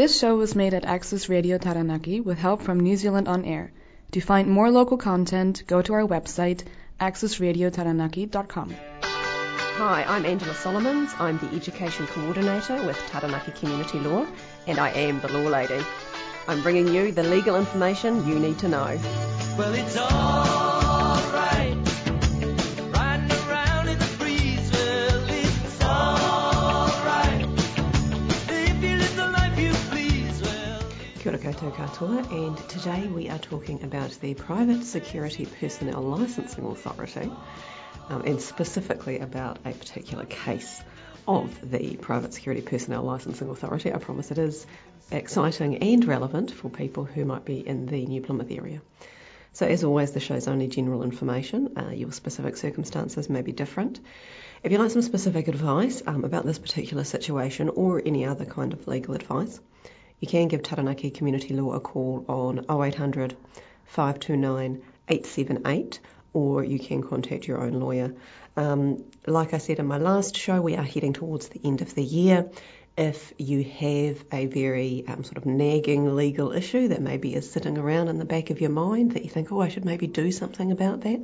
This show was made at Access Radio Taranaki with help from New Zealand On Air. To find more local content, go to our website, accessradiotaranaki.com. Hi, I'm Angela Solomons. I'm the Education Coordinator with Taranaki Community Law, and I am the Law Lady. I'm bringing you the legal information you need to know. Well, koutou katoa, and today we are talking about the Private Security Personnel Licensing Authority, um, and specifically about a particular case of the Private Security Personnel Licensing Authority. I promise it is exciting and relevant for people who might be in the New Plymouth area. So, as always, the show's only general information. Uh, your specific circumstances may be different. If you'd like some specific advice um, about this particular situation or any other kind of legal advice, you can give Taranaki Community Law a call on 0800 529 878 or you can contact your own lawyer. Um, like I said in my last show, we are heading towards the end of the year if you have a very um, sort of nagging legal issue that maybe is sitting around in the back of your mind that you think, oh, I should maybe do something about that,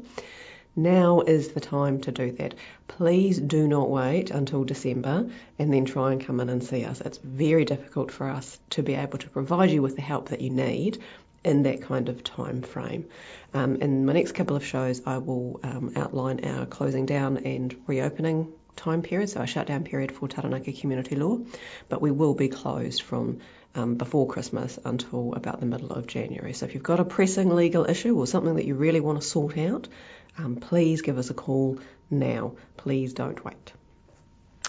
now is the time to do that. Please do not wait until December and then try and come in and see us. It's very difficult for us to be able to provide you with the help that you need in that kind of time frame. Um, in my next couple of shows, I will um, outline our closing down and reopening time period, so a shutdown period for Taranaki Community Law, but we will be closed from um, before Christmas until about the middle of January. So if you've got a pressing legal issue or something that you really want to sort out, um, please give us a call now. Please don't wait.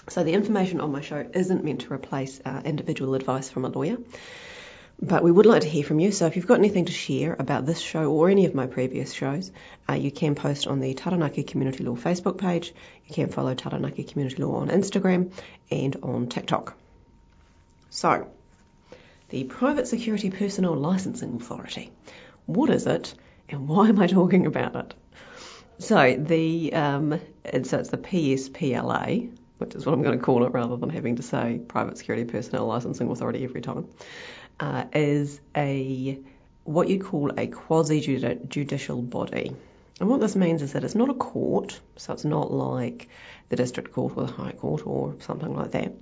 So the information on my show isn't meant to replace uh, individual advice from a lawyer. But we would like to hear from you, so if you've got anything to share about this show or any of my previous shows, uh, you can post on the Taranaki Community Law Facebook page. You can follow Taranaki Community Law on Instagram and on TikTok. So, the Private Security Personnel Licensing Authority. What is it, and why am I talking about it? So the um, so it's the PSPLA, which is what I'm going to call it rather than having to say Private Security Personnel Licensing Authority every time uh, is a what you call a quasi judicial body. And what this means is that it's not a court, so it's not like the district court or the high court or something like that.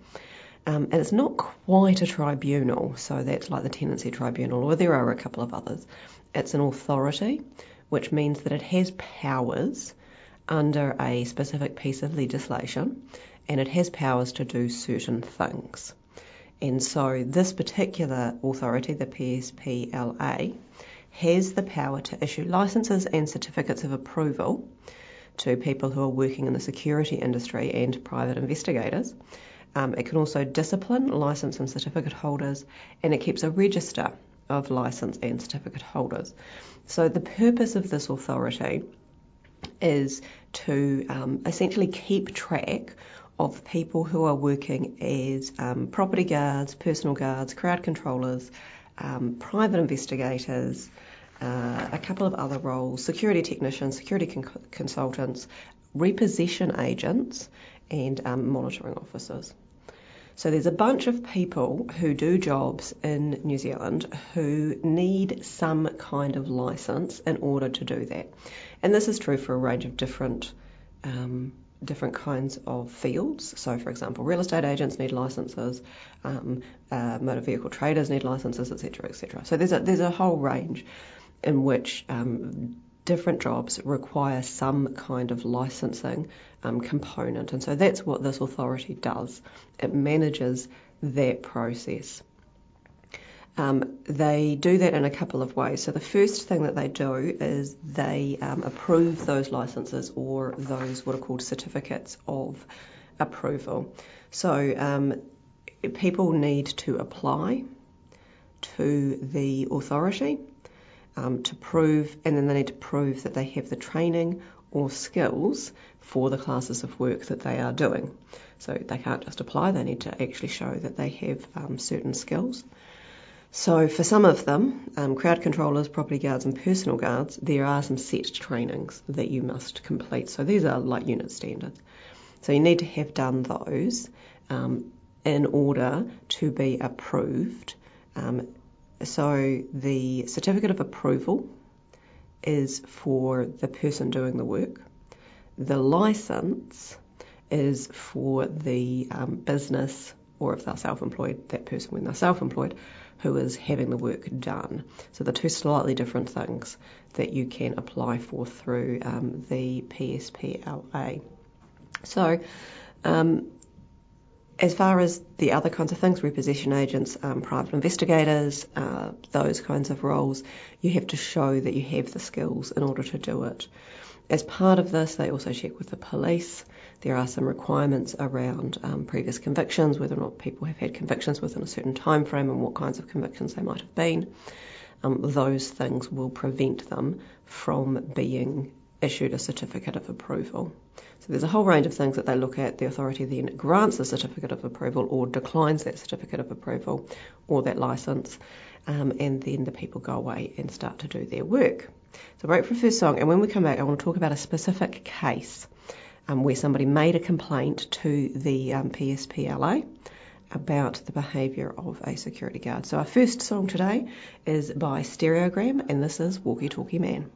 Um, and it's not quite a tribunal, so that's like the tenancy tribunal, or there are a couple of others. It's an authority, which means that it has powers under a specific piece of legislation, and it has powers to do certain things. And so this particular authority, the PSPLA, has the power to issue licenses and certificates of approval to people who are working in the security industry and private investigators. Um, it can also discipline license and certificate holders, and it keeps a register of license and certificate holders. So the purpose of this authority is to um, essentially keep track of people who are working as um, property guards, personal guards, crowd controllers, um, private investigators, uh, a couple of other roles, security technicians, security con- consultants, repossession agents, and um, monitoring officers. So there's a bunch of people who do jobs in New Zealand who need some kind of license in order to do that. And this is true for a range of different um, different kinds of fields. So, for example, real estate agents need licenses, um, uh, motor vehicle traders need licenses, etc., etc. So there's a there's a whole range in which um, different jobs require some kind of licensing um, component, and so that's what this authority does. It manages that process. Um, they do that in a couple of ways. So the first thing that they do is they um, approve those licenses or those what are called certificates of approval. So um, people need to apply to the authority um, to prove, and then they need to prove that they have the training or skills for the classes of work that they are doing. So they can't just apply, they need to actually show that they have um, certain skills. So for some of them, um, crowd controllers, property guards and personal guards, there are some set trainings that you must complete. So these are like unit standards. So you need to have done those um, in order to be approved Um, so the certificate of approval is for the person doing the work. The license is for the um, business, or if they're self-employed, that person when they're self-employed, who is having the work done. So they're two slightly different things that you can apply for through um, the PSPLA. So um, as far as the other kinds of things, repossession agents, um, private investigators, uh, those kinds of roles, you have to show that you have the skills in order to do it. As part of this, they also check with the police. There are some requirements around um, previous convictions, whether or not people have had convictions within a certain time frame and what kinds of convictions they might have been. Um, those things will prevent them from being issued a certificate of approval. So there's a whole range of things that they look at. The authority then grants a certificate of approval or declines that certificate of approval or that license, um, and then the people go away and start to do their work. So break for a first song, and when we come back, I want to talk about a specific case um, where somebody made a complaint to the um, PSPLA about the behaviour of a security guard. So our first song today is by Stereogram, and this is Walkie Talkie Man.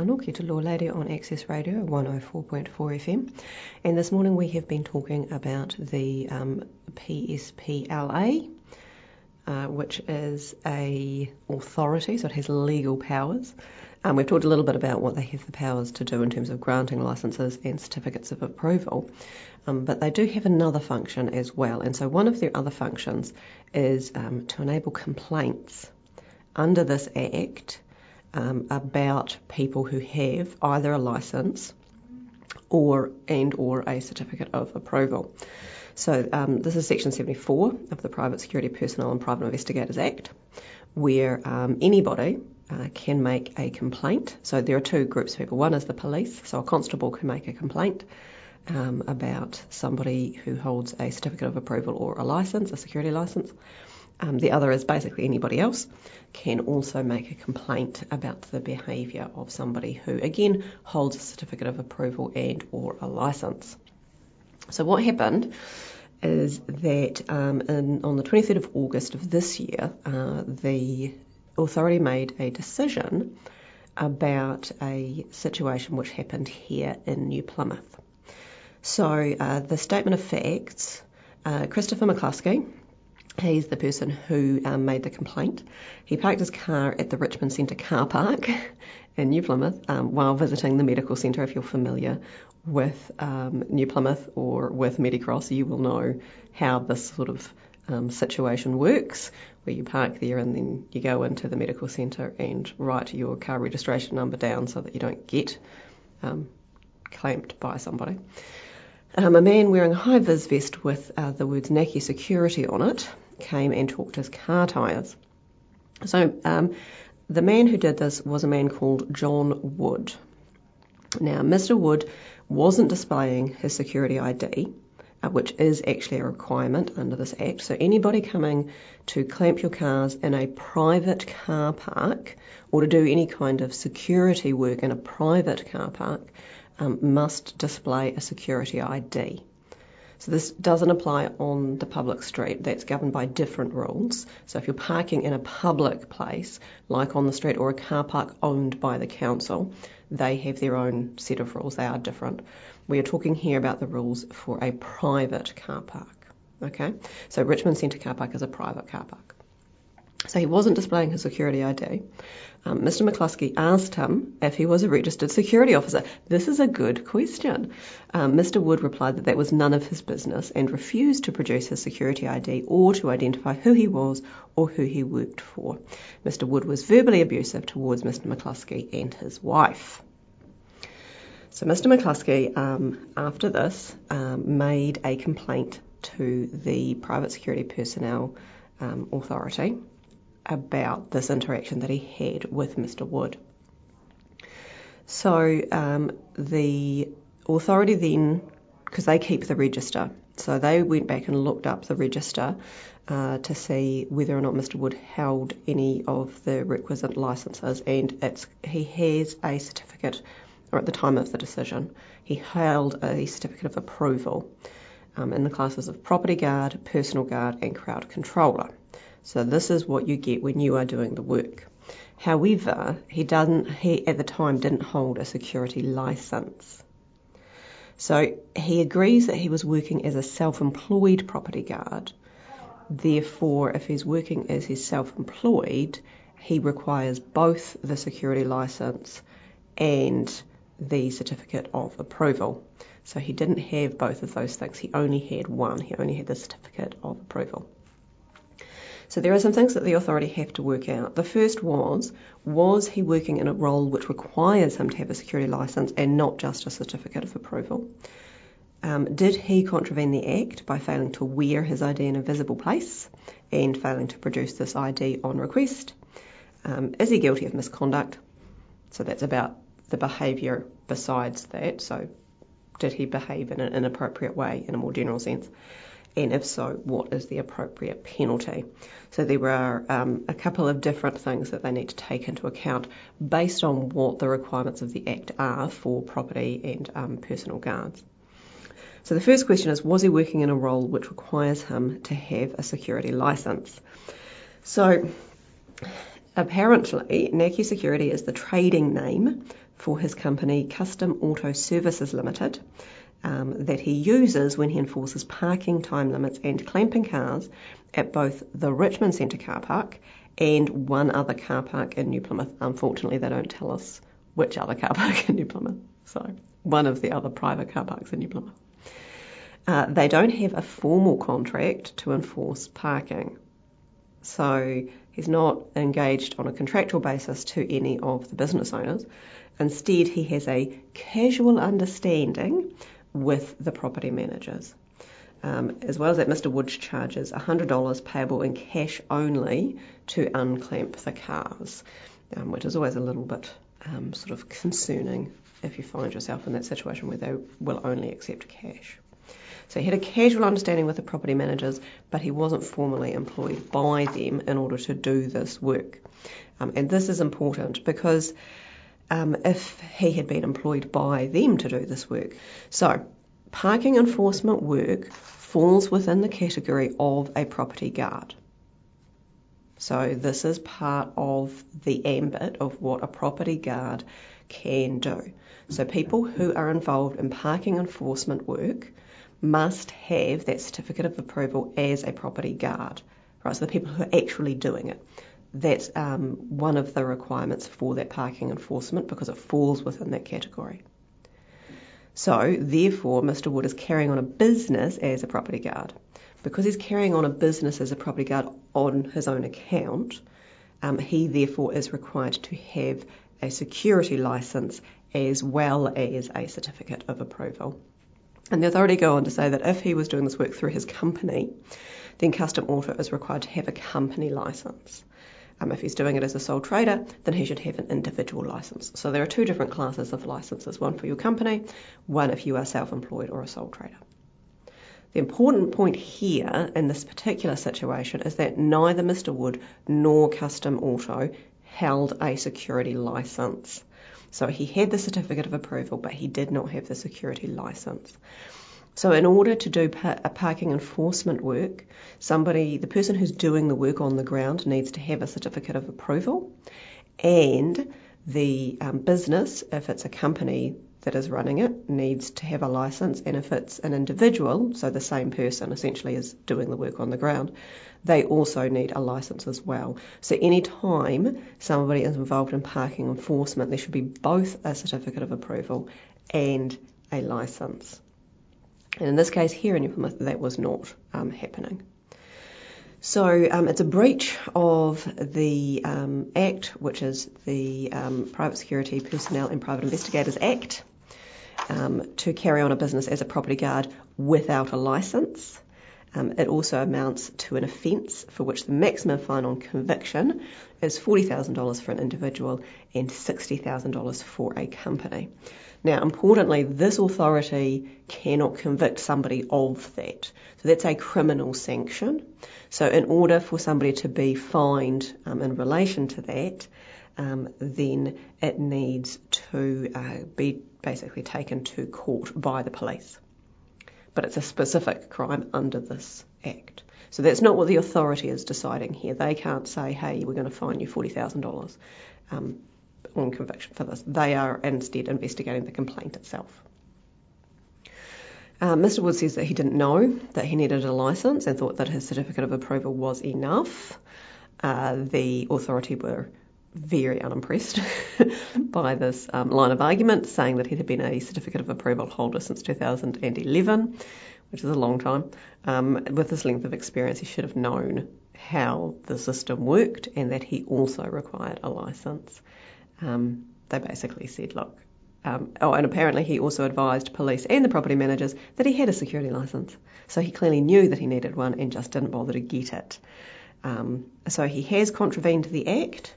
Hoki mai anō ki te Law Lady on Access Radio 104.4 FM. And this morning we have been talking about the um, PSPLA, uh, which is a authority, so it has legal powers. Um, we've talked a little bit about what they have the powers to do in terms of granting licences and certificates of approval. Um, but they do have another function as well. And so one of their other functions is um, to enable complaints under this Act um, about people who have either a license or and or a certificate of approval. So um, this is Section 74 of the Private Security Personnel and Private Investigators Act, where um, anybody uh, can make a complaint. So there are two groups of people. One is the police, so a constable can make a complaint um, about somebody who holds a certificate of approval or a license, a security license. Um, the other is basically anybody else can also make a complaint about the behaviour of somebody who, again, holds a certificate of approval and or a licence. So what happened is that um, in, on the 23rd of August of this year, uh, the authority made a decision about a situation which happened here in New Plymouth. So uh, the statement of facts, uh, Christopher McCluskey, He's the person who um, made the complaint. He parked his car at the Richmond Centre car park in New Plymouth um, while visiting the medical centre. If you're familiar with um, New Plymouth or with Medicross, you will know how this sort of um, situation works, where you park there and then you go into the medical centre and write your car registration number down so that you don't get um, claimed by somebody. Um, a man wearing a high vis vest with uh, the words Naki Security on it came and talked his car tyres. So um, the man who did this was a man called John Wood. Now, Mr. Wood wasn't displaying his security ID, uh, which is actually a requirement under this Act. So anybody coming to clamp your cars in a private car park or to do any kind of security work in a private car park um, must display a security ID. So this doesn't apply on the public street. That's governed by different rules. So if you're parking in a public place, like on the street or a car park owned by the council, they have their own set of rules. They are different. We are talking here about the rules for a private car park. Okay? So Richmond Centre car park is a private car park. So he wasn't displaying his security ID. Um, Mr. McCluskey asked him if he was a registered security officer. This is a good question. Um, Mr. Wood replied that that was none of his business and refused to produce his security ID or to identify who he was or who he worked for. Mr. Wood was verbally abusive towards Mr. McCluskey and his wife. So Mr. McCluskey, um, after this, um, made a complaint to the private security personnel um, authority about this interaction that he had with Mr. Wood. So um, the authority then, because they keep the register, so they went back and looked up the register uh, to see whether or not Mr. Wood held any of the requisite licences, and he has a certificate, or at the time of the decision, he held a certificate of approval um, in the classes of property guard, personal guard, and crowd controller. So this is what you get when you are doing the work. However, he doesn't he at the time didn't hold a security license. So he agrees that he was working as a self-employed property guard. Therefore, if he's working as his self-employed, he requires both the security license and the certificate of approval. So he didn't have both of those things. He only had one. He only had the certificate of approval. So there are some things that the authority have to work out. The first was, was he working in a role which requires him to have a security licence and not just a certificate of approval? Um, did he contravene the Act by failing to wear his ID in a visible place and failing to produce this ID on request? Um, is he guilty of misconduct? So that's about the behaviour besides that. So did he behave in an inappropriate way in a more general sense? And if so, what is the appropriate penalty? So there are um, a couple of different things that they need to take into account based on what the requirements of the Act are for property and um, personal guards. So the first question is, was he working in a role which requires him to have a security licence? So apparently, Naki Security is the trading name for his company Custom Auto Services Limited um, that he uses when he enforces parking time limits and clamping cars at both the Richmond Centre car park and one other car park in New Plymouth. Unfortunately, they don't tell us which other car park in New Plymouth. So, one of the other private car parks in New Plymouth. Uh, they don't have a formal contract to enforce parking. So, he's not engaged on a contractual basis to any of the business owners. Instead, he has a casual understanding with the property managers. Um, as well as that, Mr. Woods charges $100 payable in cash only to unclamp the cars, um, which is always a little bit um, sort of concerning if you find yourself in that situation where they will only accept cash. So he had a casual understanding with the property managers, but he wasn't formally employed by them in order to do this work. Um, and this is important because um, if he had been employed by them to do this work. So, parking enforcement work falls within the category of a property guard. So, this is part of the ambit of what a property guard can do. So, people who are involved in parking enforcement work must have that certificate of approval as a property guard. right? So the people who are actually doing it. That's um, one of the requirements for that parking enforcement because it falls within that category. So, therefore, Mr. Wood is carrying on a business as a property guard. Because he's carrying on a business as a property guard on his own account, um, he therefore is required to have a security licence as well as a certificate of approval. And the authority go on to say that if he was doing this work through his company, then Custom Auto is required to have a company licence. Um, if he's doing it as a sole trader, then he should have an individual licence. So there are two different classes of licences one for your company, one if you are self employed or a sole trader. The important point here in this particular situation is that neither Mr. Wood nor Custom Auto held a security licence. So he had the certificate of approval, but he did not have the security licence. So in order to do a parking enforcement work, somebody, the person who's doing the work on the ground needs to have a certificate of approval and the um, business, if it's a company that is running it needs to have a license, and if it's an individual, so the same person essentially is doing the work on the ground, they also need a license as well. So any time somebody is involved in parking enforcement, there should be both a certificate of approval and a license. And in this case here in Plymouth, that was not um, happening. So um, it's a breach of the um, Act, which is the um, Private Security Personnel and Private Investigators Act um, to carry on a business as a property guard without a licence. Um, it also amounts to an offence for which the maximum fine on conviction is $40,000 for an individual and $60,000 for a company. Now, importantly, this authority cannot convict somebody of that. So that's a criminal sanction. So, in order for somebody to be fined um, in relation to that, um, then it needs to uh, be basically taken to court by the police. But it's a specific crime under this Act. So that's not what the authority is deciding here. They can't say, hey, we're going to fine you $40,000 um, on conviction for this. They are instead investigating the complaint itself. Uh, Mr. Wood says that he didn't know that he needed a licence and thought that his certificate of approval was enough. Uh, the authority were very unimpressed by this um, line of argument, saying that he had been a certificate of approval holder since 2011, which is a long time. Um, with this length of experience, he should have known how the system worked and that he also required a license. Um, they basically said, look, um, oh, and apparently he also advised police and the property managers that he had a security license. So he clearly knew that he needed one and just didn't bother to get it. Um, so he has contravened the Act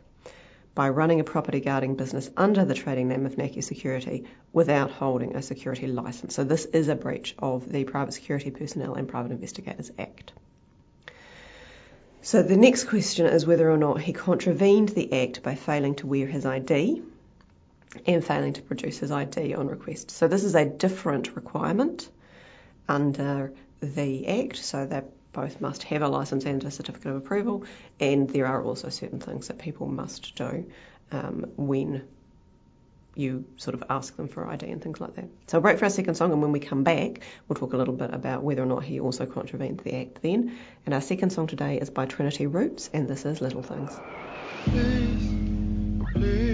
by running a property guarding business under the trading name of Naki Security without holding a security license. So this is a breach of the Private Security Personnel and Private Investigators Act. So the next question is whether or not he contravened the Act by failing to wear his ID and failing to produce his ID on request. So this is a different requirement under the Act, so that both must have a license and a certificate of approval, and there are also certain things that people must do um, when you sort of ask them for ID and things like that. So, break for our second song, and when we come back, we'll talk a little bit about whether or not he also contravened the Act then. And our second song today is by Trinity Roots, and this is Little Things. Please, please,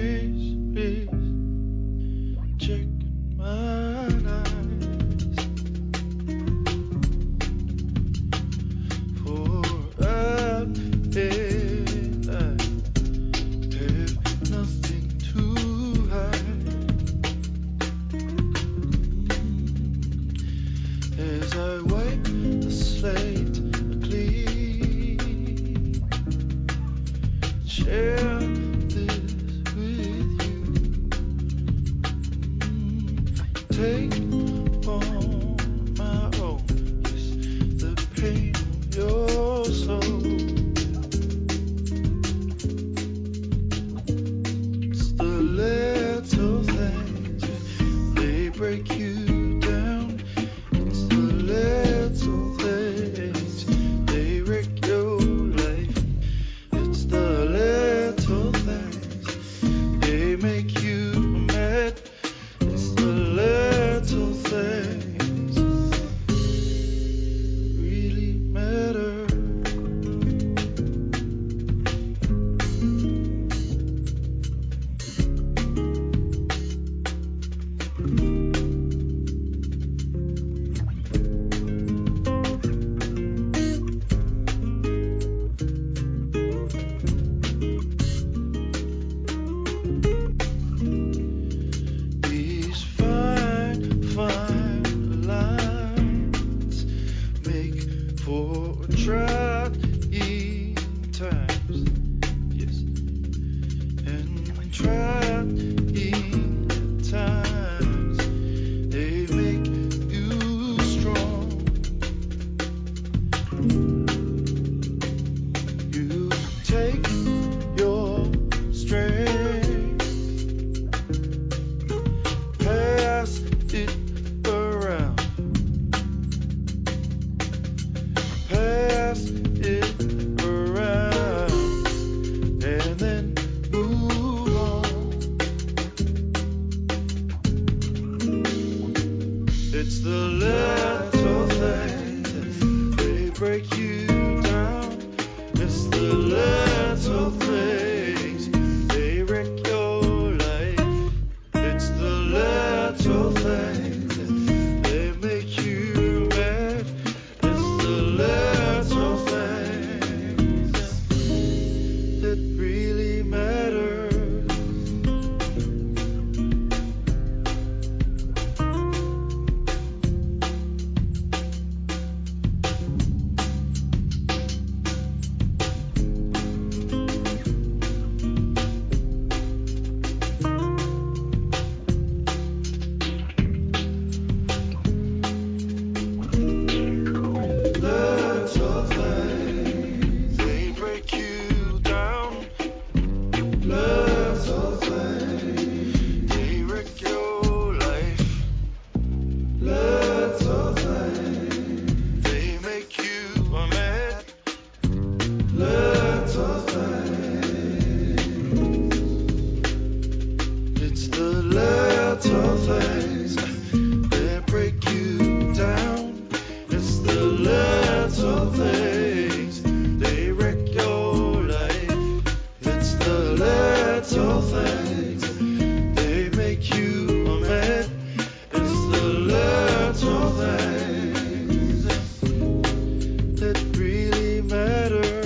that really matter.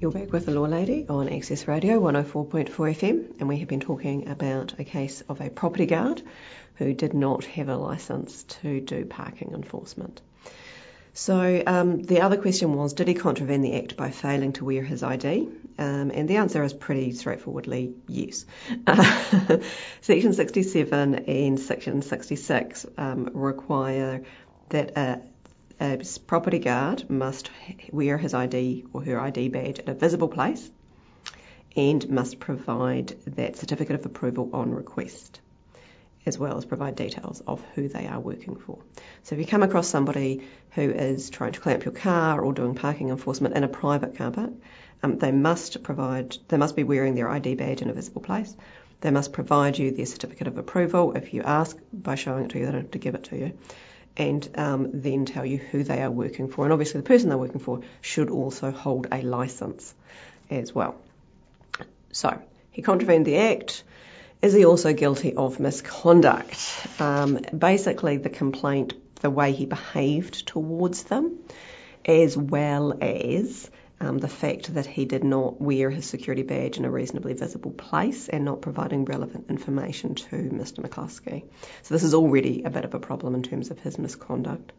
You're back with the Law Lady on Access Radio 104.4 FM, and we have been talking about a case of a property guard who did not have a licence to do parking enforcement. So um, the other question was, did he contravene the Act by failing to wear his ID? Um, and the answer is pretty straightforwardly yes. Section 67 and Section 66 um, require that a, a property guard must wear his ID or her ID badge at a visible place and must provide that certificate of approval on request as well as provide details of who they are working for. So if you come across somebody who is trying to clamp your car or doing parking enforcement in a private car park, um, they must provide, they must be wearing their ID badge in a visible place. They must provide you their certificate of approval. If you ask by showing it to you, they don't have to give it to you. And um, then tell you who they are working for. And obviously, the person they're working for should also hold a license as well. So, he contravened the Act. Is he also guilty of misconduct? Um, basically, the complaint, the way he behaved towards them, as well as um, the fact that he did not wear his security badge in a reasonably visible place and not providing relevant information to Mr. McCluskey. So this is already a bit of a problem in terms of his misconduct.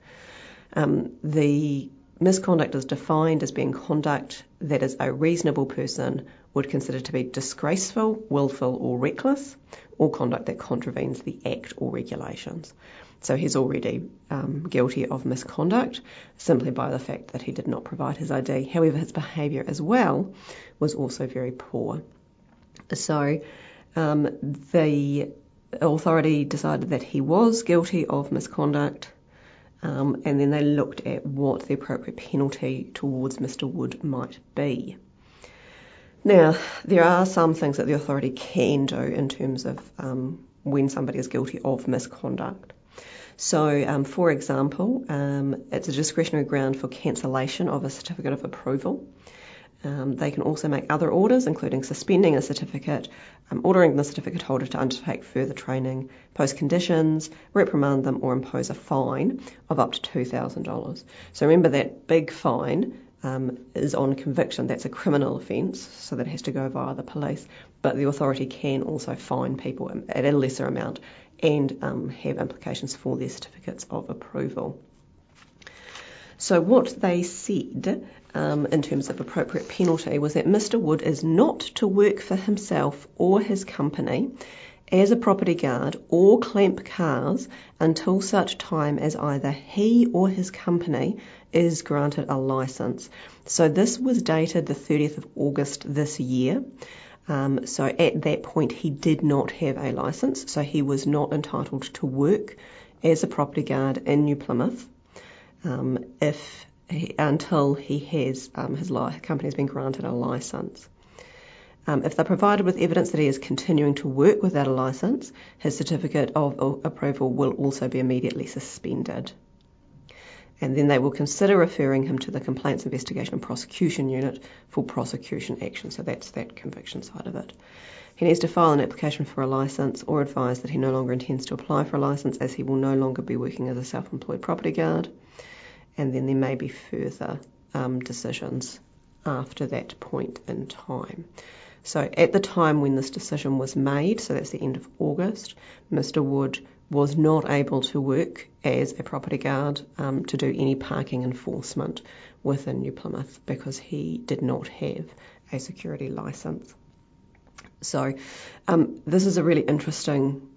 Um, the misconduct is defined as being conduct that is a reasonable person would consider to be disgraceful, willful, or reckless, or conduct that contravenes the Act or regulations. So he's already um, guilty of misconduct simply by the fact that he did not provide his ID. However, his behaviour as well was also very poor. So um, the authority decided that he was guilty of misconduct. Um, and then they looked at what the appropriate penalty towards Mr. Wood might be. Now, there are some things that the authority can do in terms of um, when somebody is guilty of misconduct. So, um, for example, um, it's a discretionary ground for cancellation of a certificate of approval. Um, they can also make other orders, including suspending a certificate, um, ordering the certificate holder to undertake further training, post conditions, reprimand them, or impose a fine of up to $2,000. So remember that big fine um, is on conviction. That's a criminal offence, so that has to go via the police. But the authority can also fine people at a lesser amount and um, have implications for their certificates of approval. So what they said um, in terms of appropriate penalty was that Mr Wood is not to work for himself or his company as a property guard or clamp cars until such time as either he or his company is granted a licence. So this was dated the 30th of August this year. Um, so at that point he did not have a licence, so he was not entitled to work as a property guard in New Plymouth um, if he, until he has um, his li- company has been granted a license. Um, if they're provided with evidence that he is continuing to work without a license, his certificate of approval will also be immediately suspended. And then they will consider referring him to the Complaints Investigation and Prosecution Unit for prosecution action. So that's that conviction side of it. He needs to file an application for a license or advise that he no longer intends to apply for a license as he will no longer be working as a self employed property guard. And then there may be further um, decisions after that point in time. So at the time when this decision was made, so that's the end of August, Mr Wood was not able to work as a property guard um, to do any parking enforcement within New Plymouth because he did not have a security licence. So um, this is a really interesting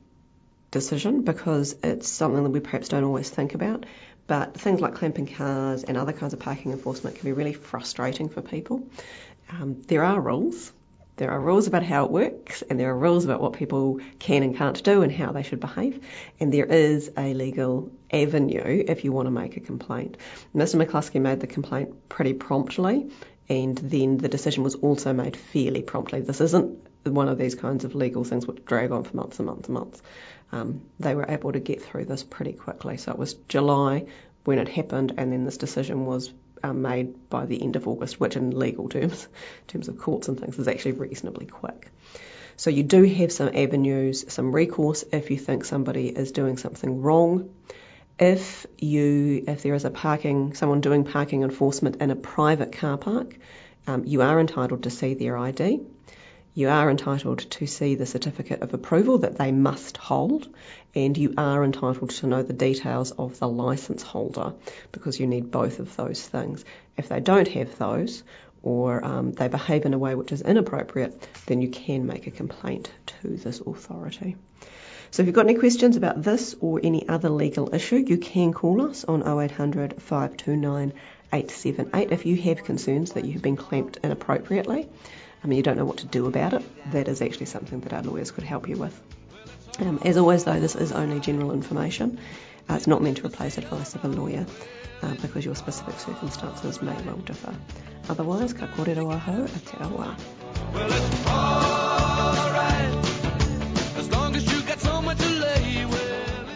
decision because it's something that we perhaps don't always think about. But things like clamping cars and other kinds of parking enforcement can be really frustrating for people. Um, there are rules. There are rules about how it works, and there are rules about what people can and can't do and how they should behave. And there is a legal avenue if you want to make a complaint. Mr. McCluskey made the complaint pretty promptly, and then the decision was also made fairly promptly. This isn't one of these kinds of legal things which drag on for months and months and months. Um, they were able to get through this pretty quickly. So it was July when it happened, and then this decision was um, made by the end of August, which in legal terms, in terms of courts and things, is actually reasonably quick. So you do have some avenues, some recourse if you think somebody is doing something wrong. If you, if there is a parking, someone doing parking enforcement in a private car park, um, you are entitled to see their ID. You are entitled to see the certificate of approval that they must hold, and you are entitled to know the details of the licence holder because you need both of those things. If they don't have those, or um, they behave in a way which is inappropriate, then you can make a complaint to this authority. So if you've got any questions about this or any other legal issue, you can call us on 0800 529 878 if you have concerns that you have been clamped inappropriately. I mean, you don't know what to do about it. That is actually something that our lawyers could help you with. Um, as always, though, this is only general information. Uh, it's not meant to replace advice of a lawyer uh, because your specific circumstances may well differ. Otherwise, ka kōrero aho, a te awa. Well, it's alright. As long as you got somewhere to lay, well,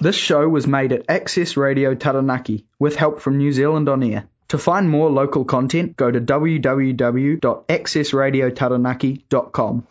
This show was made at Access Radio Taranaki with help from New Zealand On Air. To find more local content, go to www.accessradiotaranaki.com.